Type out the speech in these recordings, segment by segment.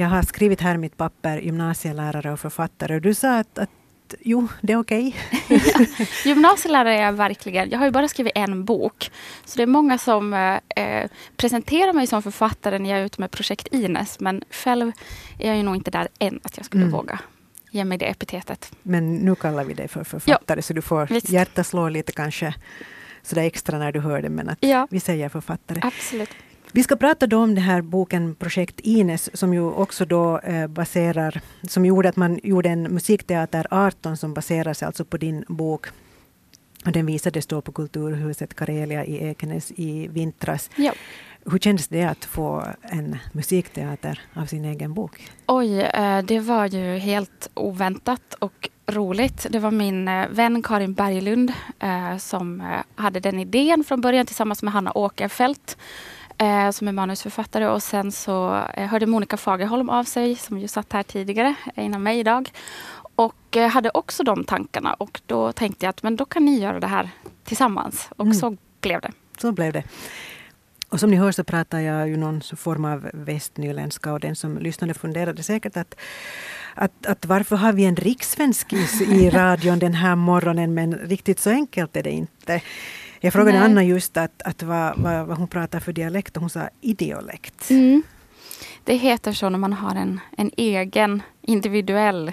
Jag har skrivit här mitt papper gymnasielärare och författare. Och du sa att, att jo, det är okej. Okay. ja, gymnasielärare är jag verkligen. Jag har ju bara skrivit en bok. Så det är många som eh, presenterar mig som författare när jag är ute med projekt Ines. Men själv är jag ju nog inte där än att jag skulle mm. våga ge mig det epitetet. Men nu kallar vi dig för författare ja, så du får visst. hjärta slå lite kanske sådär extra när du hör det. Men att ja. vi säger författare. Absolut. Vi ska prata då om den här boken Projekt Ines som ju också då eh, baserar, som gjorde att man gjorde en musikteater 18 som baserar sig alltså på din bok. Och den visades då på Kulturhuset Karelia i Ekenäs i vintras. Ja. Hur kändes det att få en musikteater av sin egen bok? Oj, eh, det var ju helt oväntat och roligt. Det var min eh, vän Karin Berglund som hade den idén från början tillsammans med Hanna Åkerfeldt eh, som är manusförfattare och sen så eh, hörde Monica Fagerholm av sig som ju satt här tidigare eh, innan mig idag. Och eh, hade också de tankarna och då tänkte jag att men då kan ni göra det här tillsammans. Och mm. så blev det. Så blev det. Och som ni hör så pratar jag ju någon form av västnyländska och den som lyssnade funderade säkert att, att, att varför har vi en rikssvensk i radion den här morgonen men riktigt så enkelt är det inte. Jag frågade Nej. Anna just att, att vad, vad, vad, hon pratar för dialekt och hon sa idiolekt. Mm. Det heter så när man har en, en egen individuell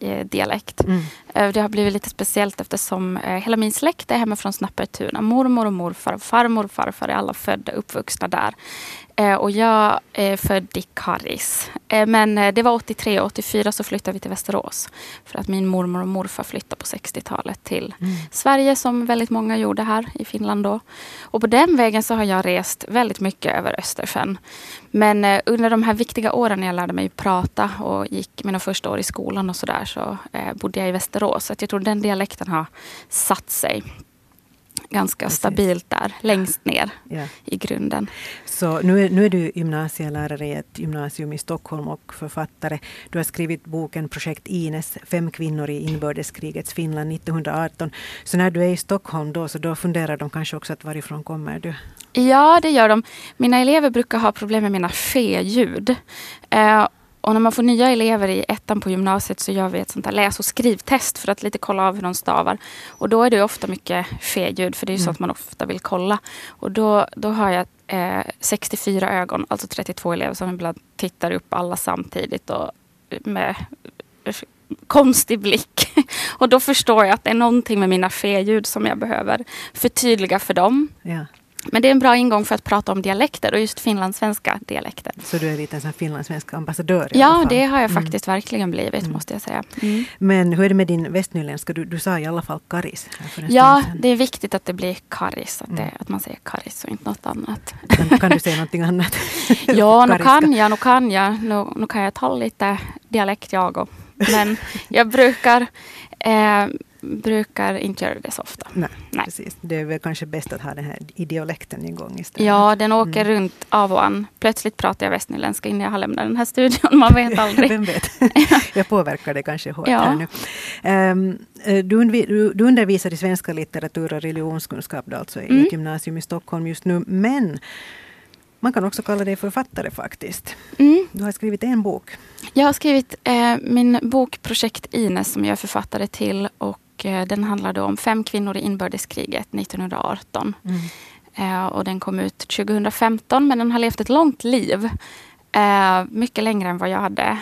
eh, dialekt. Mm. Eh, det har blivit lite speciellt eftersom eh, hela min släkt är hemma från Snappertuna. Mormor och morfar, farmor och farfar är alla födda och uppvuxna där. Eh, och jag är född i Karis. Men det var 83 och 84 så flyttade vi till Västerås. För att min mormor och morfar flyttade på 60-talet till mm. Sverige som väldigt många gjorde här i Finland då. Och på den vägen så har jag rest väldigt mycket över Östersjön. Men under de här viktiga åren när jag lärde mig prata och gick mina första år i skolan och sådär så bodde jag i Västerås. Så jag tror den dialekten har satt sig ganska Precis. stabilt där, längst ner ja. i grunden. Så nu är, nu är du gymnasielärare i ett gymnasium i Stockholm och författare. Du har skrivit boken Projekt Ines, Fem kvinnor i inbördeskrigets Finland 1918. Så när du är i Stockholm då, så då funderar de kanske också att varifrån kommer du? Ja, det gör de. Mina elever brukar ha problem med mina fe-ljud. Eh, och när man får nya elever i ettan på gymnasiet så gör vi ett sånt här läs och skrivtest för att lite kolla av hur de stavar. Och då är det ofta mycket fe-ljud för det är mm. sånt man ofta vill kolla. Och då, då har jag eh, 64 ögon, alltså 32 elever som ibland tittar upp alla samtidigt och med konstig blick. och då förstår jag att det är någonting med mina fe-ljud som jag behöver förtydliga för dem. Ja. Men det är en bra ingång för att prata om dialekter och just finlandssvenska dialekter. Så du är lite en finlandssvensk ambassadör? Ja, det har jag mm. faktiskt mm. verkligen blivit, mm. måste jag säga. Mm. Men hur är det med din västnyländska? Du, du sa i alla fall karis. Ja, det är viktigt att det blir karis, att, det, mm. att man säger karis och inte något annat. Men kan du säga någonting annat? ja, nu kan jag, nu kan jag. Nu, nu kan jag ta lite dialekt jag och. Men jag brukar eh, brukar inte göra det så ofta. Nej, Nej, Precis. Det är väl kanske bäst att ha den här idiolekten igång istället. Ja, den åker mm. runt av och an. Plötsligt pratar jag västnyländska innan jag har lämnat den här studion. Man vet aldrig. Vem vet? jag påverkar det kanske hårt ja. här nu. Um, du, du, undervisar i svenska litteratur och religionskunskap alltså mm. i ett gymnasium i Stockholm just nu. Men man kan också kalla dig författare faktiskt. Mm. Du har skrivit en bok. Jag har skrivit eh, min bok Projekt Ines som jag är författare till. Och Eh, den handlar då om fem kvinnor i inbördeskriget 1918. Mm. Eh, och den kom ut 2015 men den har levt ett långt liv. Eh, mycket längre än vad jag hade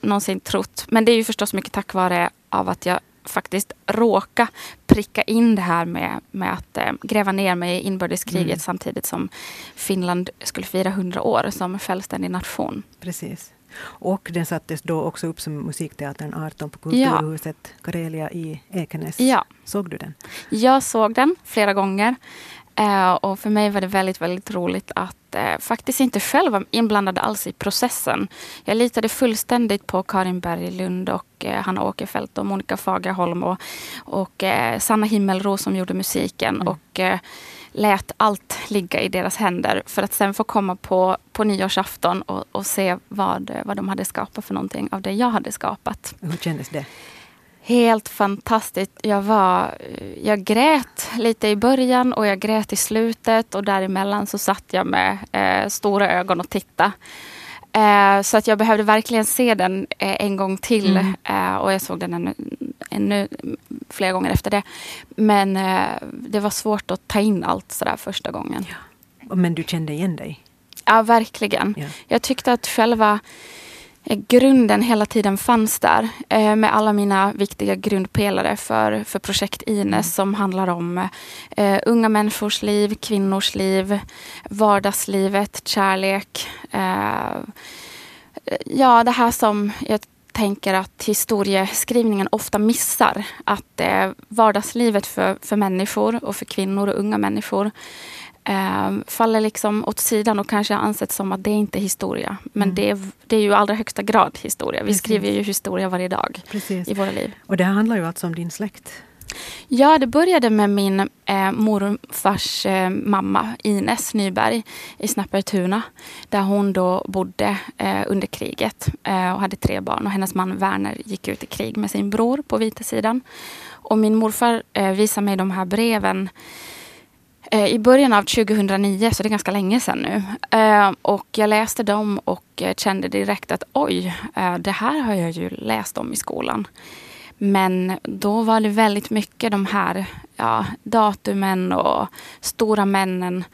någonsin trott. Men det är ju förstås mycket tack vare av att jag faktiskt råka pricka in det här med, med att eh, gräva ner mig i inbördeskriget mm. samtidigt som Finland skulle fira 100 år som självständig nation. Precis. Och den sattes då också upp som Musikteatern 18 på Kulturhuset ja. Karelia i Ekenäs. Ja. Såg du den? Jag såg den flera gånger. Uh, och för mig var det väldigt, väldigt roligt att uh, faktiskt inte själv vara inblandad alls i processen. Jag litade fullständigt på Karin Berglund och uh, Hanna Åkerfeldt och Monica Fagerholm och, och Sanna Himmelro som gjorde musiken. Mm. Och lät allt ligga i deras händer för att sen få komma på, på nyårsafton och, och se vad, vad de hade skapat för någonting av det jag hade skapat. Hur kändes det? Helt fantastiskt. Jag, var, jag grät lite i början och jag grät i slutet och däremellan så satt jag med eh, stora ögon och tittade. Eh, så att jag behövde verkligen se den eh, en gång till. Mm. Eh, och jag såg den ännu flera gånger efter det. Men eh, det var svårt att ta in allt sådär första gången. Ja. Men du kände igen dig? Ja, verkligen. Ja. Jag tyckte att själva Eh, grunden hela tiden fanns där eh, med alla mina viktiga grundpelare för, för projekt Ines mm. som handlar om eh, unga människors liv, kvinnors liv, vardagslivet, kärlek. Eh, ja, det här som jag tänker att historieskrivningen ofta missar. Att eh, vardagslivet för, för människor och för kvinnor och unga människor eh, faller liksom åt sidan och kanske ansett som att det inte är historia. Men mm. det, är, det är ju i allra högsta grad historia. Vi Precis. skriver ju historia varje dag Precis. i våra liv. Och det handlar ju alltså om din släkt? Ja, det började med min eh, morfars eh, mamma Ines Nyberg i Snappertuna. Där hon då bodde eh, under kriget eh, och hade tre barn. Och hennes man Werner gick ut i krig med sin bror på vita sidan. Och min morfar eh, visade mig de här breven Eh, i början av 2009, så det är ganska länge sedan nu. Eh, och jag läste dem och eh, kände direkt att oj, eh, det här har jag ju läst om i skolan. Men då var det väldigt mycket de här ja, datumen och stora männen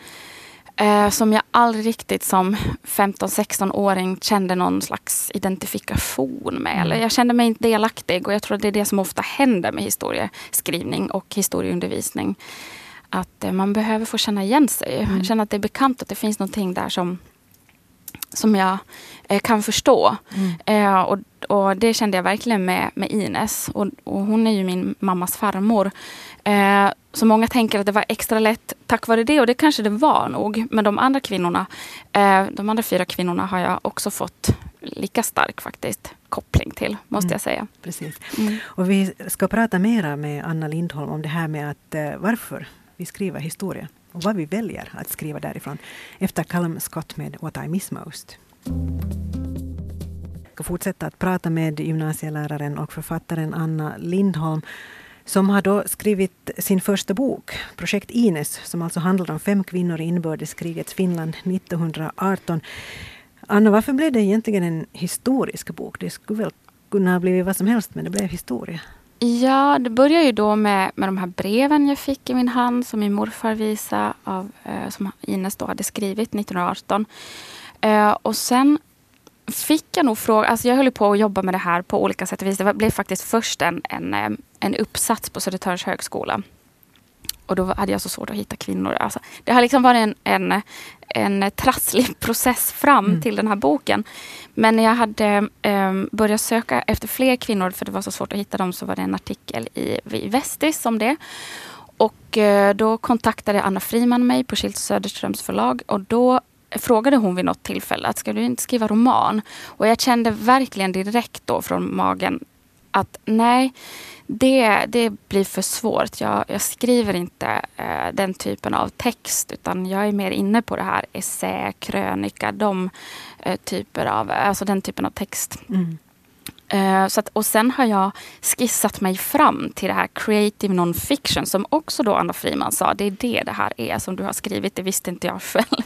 som jag aldrig riktigt som 15-16-åring kände någon slags identifikation med. Eller mm. jag kände mig inte delaktig och jag tror att det är det som ofta händer med historieskrivning och historieundervisning att eh, man behöver få känna igen sig. Mm. Känna att det är bekant, att det finns någonting där som, som jag eh, kan förstå. Mm. Eh, och, och det kände jag verkligen med, med Ines. Och, och hon är ju min mammas farmor. Eh, så många tänker att det var extra lätt tack vare det och det kanske det var nog. Men de andra kvinnorna, eh, de andra fyra kvinnorna har jag också fått lika stark faktiskt koppling till, måste mm. jag säga. Precis. Mm. Och vi ska prata mera med Anna Lindholm om det här med att eh, varför vi skriver historia och vad vi väljer att skriva därifrån efter Callum Scott med What I Miss Most. Ska fortsätta att prata med gymnasieläraren och författaren Anna Lindholm som har då skrivit sin första bok, Projekt Ines, som alltså handlar om fem kvinnor i inbördeskrigets Finland 1918. Anna, varför blev det egentligen en historisk bok? Det skulle väl kunna ha blivit vad som helst, men det blev historia. Ja, det började ju då med, med de här breven jag fick i min hand som min morfar visade, av, eh, som Ines då hade skrivit 1918. Eh, och sen fick jag nog fråga, alltså jag höll på att jobba med det här på olika sätt och vis. Det blev faktiskt först en, en, en uppsats på Södertörns högskola. Och då hade jag så svårt att hitta kvinnor. Alltså, det har liksom varit en, en, en trasslig process fram mm. till den här boken. Men när jag hade um, börjat söka efter fler kvinnor, för det var så svårt att hitta dem, så var det en artikel i, i Vestis om det. Och uh, då kontaktade Anna Friman mig på Schildt Söderströms förlag och då frågade hon vid något tillfälle att ska du inte skriva roman? Och jag kände verkligen direkt då från magen att nej, det, det blir för svårt. Jag, jag skriver inte eh, den typen av text utan jag är mer inne på det här essä, krönika, de eh, typer av, alltså den typen av text. Mm. Uh, så att, och sen har jag skissat mig fram till det här creative non-fiction som också då Anna Friman sa, det är det det här är som du har skrivit, det visste inte jag själv.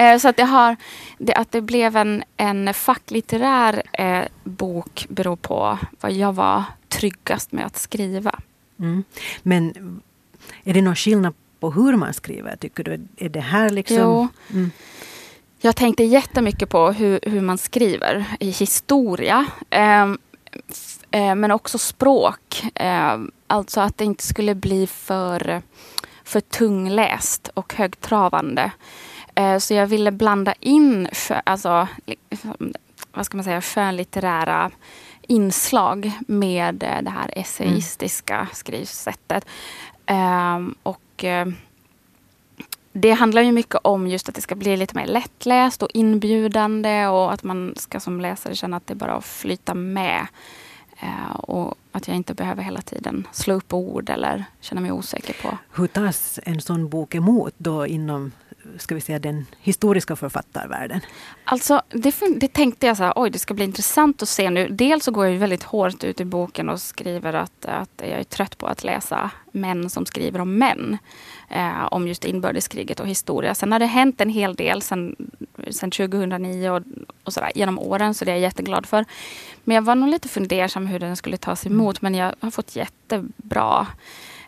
Uh, så att, jag har, det, att det blev en, en facklitterär uh, bok beror på vad jag var tryggast med att skriva. Mm. Men är det någon skillnad på hur man skriver, tycker du? Är det här liksom... Jo. Mm. Jag tänkte jättemycket på hur, hur man skriver i historia. Eh, eh, men också språk. Eh, alltså att det inte skulle bli för, för tungläst och högtravande. Eh, så jag ville blanda in alltså, vad ska man säga, skönlitterära inslag med det här essayistiska mm. skrivsättet. Ehm, och eh, det handlar ju mycket om just att det ska bli lite mer lättläst och inbjudande och att man ska som läsare känna att det är bara att flyta med. Uh, och att jag inte behöver hela tiden slå upp ord eller känna mig osäker på. Hur tas en sån bok emot då inom ska vi säga, den historiska författarvärlden? Alltså, det, det tänkte jag så här, oj det ska bli intressant att se nu. Dels så går jag ju väldigt hårt ut i boken och skriver att, att jag är trött på att läsa män som skriver om män. Eh, om just inbördeskriget och historia. Sen har det hänt en hel del sen sedan 2009 och, och sådär, genom åren, så det är jag jätteglad för. Men jag var nog lite fundersam hur den skulle tas emot, men jag har fått jättebra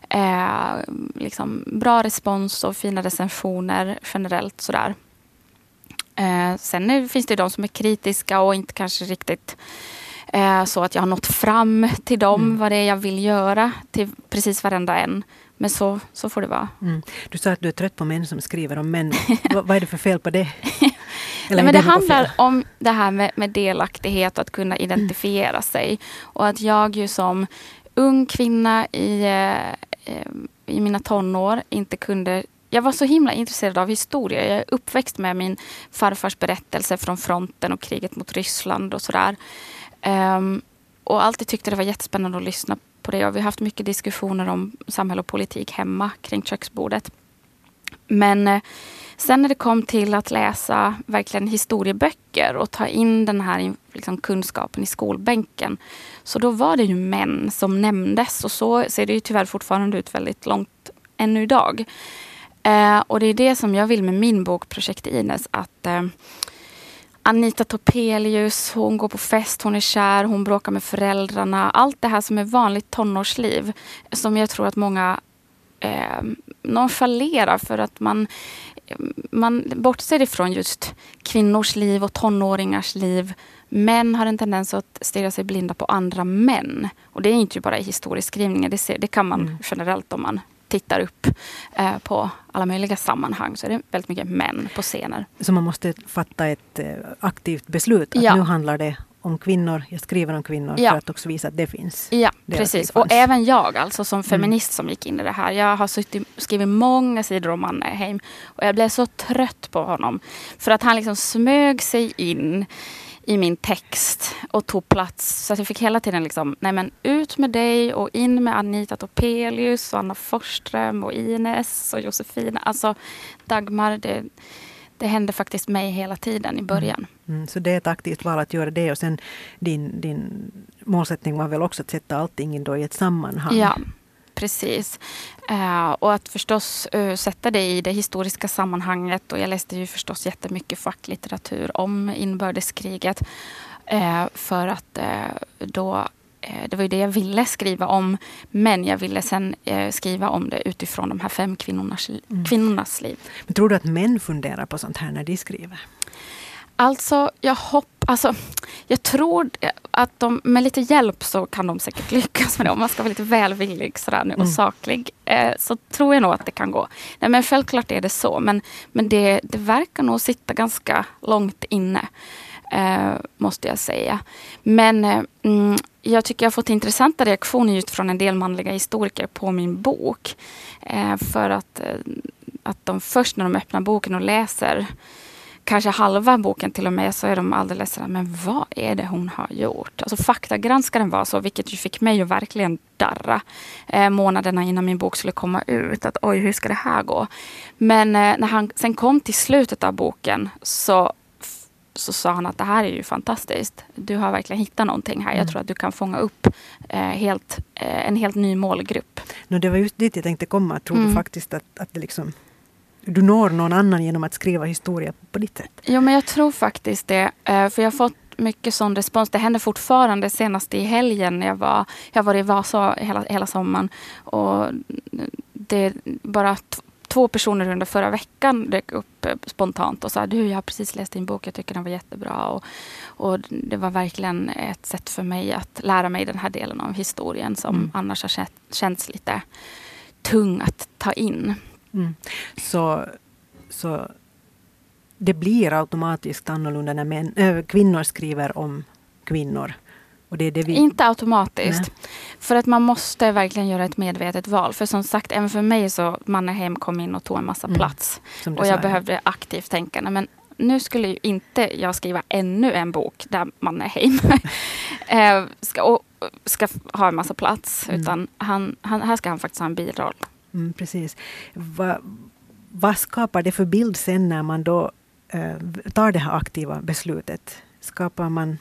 eh, liksom, bra respons och fina recensioner generellt sådär. Eh, sen är, finns det de som är kritiska och inte kanske riktigt eh, så att jag har nått fram till dem mm. vad det är jag vill göra till precis varenda en. Men så, så får det vara. Mm. Du sa att du är trött på män som skriver om män. vad, vad är det för fel på det? Nej, men det handlar om det här med, med delaktighet och att kunna identifiera mm. sig. Och att jag ju som ung kvinna i, eh, i mina tonår inte kunde jag var så himla intresserad av historia. Jag är uppväxt med min farfars berättelse från fronten och kriget mot Ryssland och sådär. Um, och alltid tyckte det var jättespännande att lyssna på det. Och vi har haft mycket diskussioner om samhälle och politik hemma kring köksbordet. Men eh, sen när det kom till att läsa verkligen historieböcker och ta in den här liksom, kunskapen i skolbänken. Så då var det ju män som nämndes och så ser det ju tyvärr fortfarande ut väldigt långt ännu idag. Eh, och det är det som jag vill med min bok Projekt Ines. Att eh, Anita Topelius, hon går på fest, hon är kär, hon bråkar med föräldrarna. Allt det här som är vanligt tonårsliv. Som jag tror att många eh, nonchalerar för att man, man bortser ifrån just kvinnors liv och tonåringars liv. Män har en tendens att stirra sig blinda på andra män. Och det är inte bara i historieskrivningen, det, ser, det kan man mm. generellt om man tittar upp eh, på alla möjliga sammanhang så är det väldigt mycket män på scener. Så man måste fatta ett eh, aktivt beslut att ja. nu handlar det om kvinnor, jag skriver om kvinnor ja. för att också visa att det finns. Ja, precis. Och även jag alltså som mm. feminist som gick in i det här. Jag har suttit, skrivit många sidor om Mannerheim och jag blev så trött på honom. För att han liksom smög sig in i min text och tog plats. Så att jag fick hela tiden liksom, nej men ut med dig och in med Anita Topelius och Anna Forsström och Ines och Josefina. Alltså Dagmar, det, det hände faktiskt mig hela tiden i början. Mm. Mm, så det är ett aktivt val att göra det och sen din, din målsättning var väl också att sätta allting då i ett sammanhang? Ja, precis. Uh, och att förstås uh, sätta det i det historiska sammanhanget. Och jag läste ju förstås jättemycket facklitteratur om inbördeskriget. Uh, för att då det var ju det jag ville skriva om. Men jag ville sen skriva om det utifrån de här fem kvinnornas, mm. kvinnornas liv. Men tror du att män funderar på sånt här när de skriver? Alltså, jag hoppas Alltså, jag tror att de, med lite hjälp så kan de säkert lyckas med det. Om man ska vara lite välvillig sådär nu och mm. saklig. Eh, så tror jag nog att det kan gå. Nej, men självklart är det så. Men, men det, det verkar nog sitta ganska långt inne. Eh, måste jag säga. Men eh, mm, jag tycker jag har fått intressanta reaktioner just från en del manliga historiker på min bok. Eh, för att, eh, att de först när de öppnar boken och läser kanske halva boken till och med så är de alldeles sådär, men vad är det hon har gjort? Alltså faktagranskaren var så, vilket ju fick mig att verkligen darra eh, månaderna innan min bok skulle komma ut. Att oj, hur ska det här gå? Men eh, när han sen kom till slutet av boken så så sa han att det här är ju fantastiskt. Du har verkligen hittat någonting här. Jag mm. tror att du kan fånga upp eh, helt, eh, en helt ny målgrupp. No, det var just dit jag tänkte komma. Tror mm. du faktiskt att, att det liksom du når någon annan genom att skriva historia på ditt sätt? Jo, men jag tror faktiskt det. Eh, för jag har fått mycket sån respons. Det händer fortfarande. Senast i helgen. Jag, var, jag var i Vasa hela, hela sommaren. Och det bara två personer under förra veckan dök upp eh, spontant och sa du, jag har precis läst din bok, jag tycker den var jättebra. Och, och det var verkligen ett sätt för mig att lära mig den här delen av historien som mm. annars har känts lite tung att ta in. Mm. Så, så det blir automatiskt annorlunda när män, äh, kvinnor skriver om kvinnor. Och det är det vi... Inte automatiskt. Nej. För att man måste verkligen göra ett medvetet val. För som sagt, även för mig så Mannerheim kom in och tog en massa mm. plats. Och jag behövde aktivt tänka, men nu skulle ju inte jag skriva ännu en bok där Mannerheim eh, ska, och, ska ha en massa plats. Mm. Utan han, han, här ska han faktiskt ha en biroll. Mm, precis. Va, vad skapar det för bild sen när man då eh, tar det här aktiva beslutet? Skapar man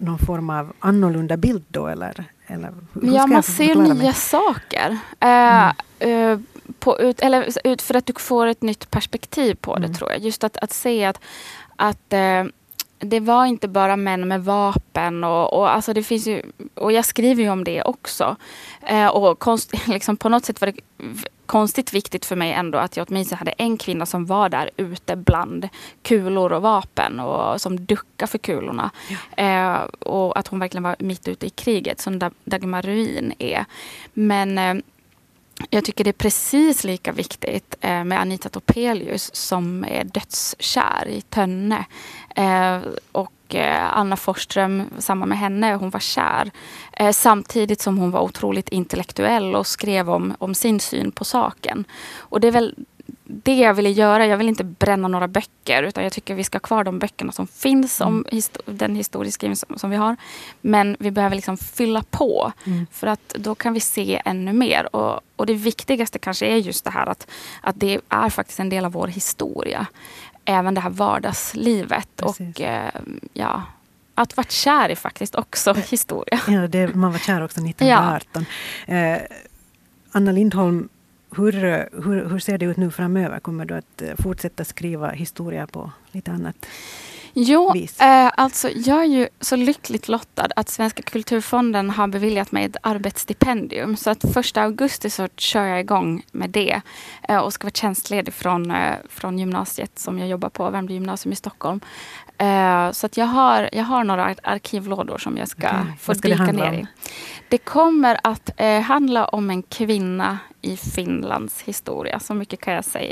någon form av annorlunda bild då? Eller, eller ja, man ser nya mig? saker. Eh, mm. Uh, på ut, eller ut, för att du får ett nytt perspektiv på det mm. tror jag. Just att, att se att, att eh, det var inte bara män med vapen och, och, alltså det finns ju, och jag skriver ju om det också. Eh, och konst, liksom på något sätt var det konstigt viktigt för mig ändå att jag åtminstone hade en kvinna som var där ute bland kulor och vapen och som duckade för kulorna. Ja. Eh, och att hon verkligen var mitt ute i kriget som Dagmar Ruin är. Men eh, jag tycker det är precis lika viktigt eh, med Anita Topelius som är dödskär i Tönne. Eh, och eh, Anna Forsström, samma med henne, hon var kär. Eh, samtidigt som hon var otroligt intellektuell och skrev om, om sin syn på saken. Och det är väl det jag ville göra. Jag vill inte bränna några böcker utan jag tycker vi ska ha kvar de böckerna som finns om mm. histo den historieskrivning som, som, vi har. Men vi behöver liksom fylla på mm. för att då kan vi se ännu mer. Och, och det viktigaste kanske är just det här att, att det är faktiskt en del av vår historia. Även det här vardagslivet. Precis. Och eh, ja, att vara kär är faktiskt också historia. Ja, det, man var kär också 1918. Ja. Eh, Anna Lindholm hur, hur, hur ser det ut nu framöver? Kommer du att eh, fortsätta skriva historia på lite annat Jo, eh, alltså jag är ju så lyckligt lottad att Svenska kulturfonden har beviljat mig ett arbetsstipendium. Så att första augusti så kör jag igång med det eh, och ska vara tjänstledig från, eh, från gymnasiet som jag jobbar på, Värmdö gymnasium i Stockholm. Eh, så att jag har, jag har några arkivlådor som jag ska okay. få ska dyka ner i. Det kommer att eh, handla om en kvinna i Finlands historia, så mycket kan jag säga.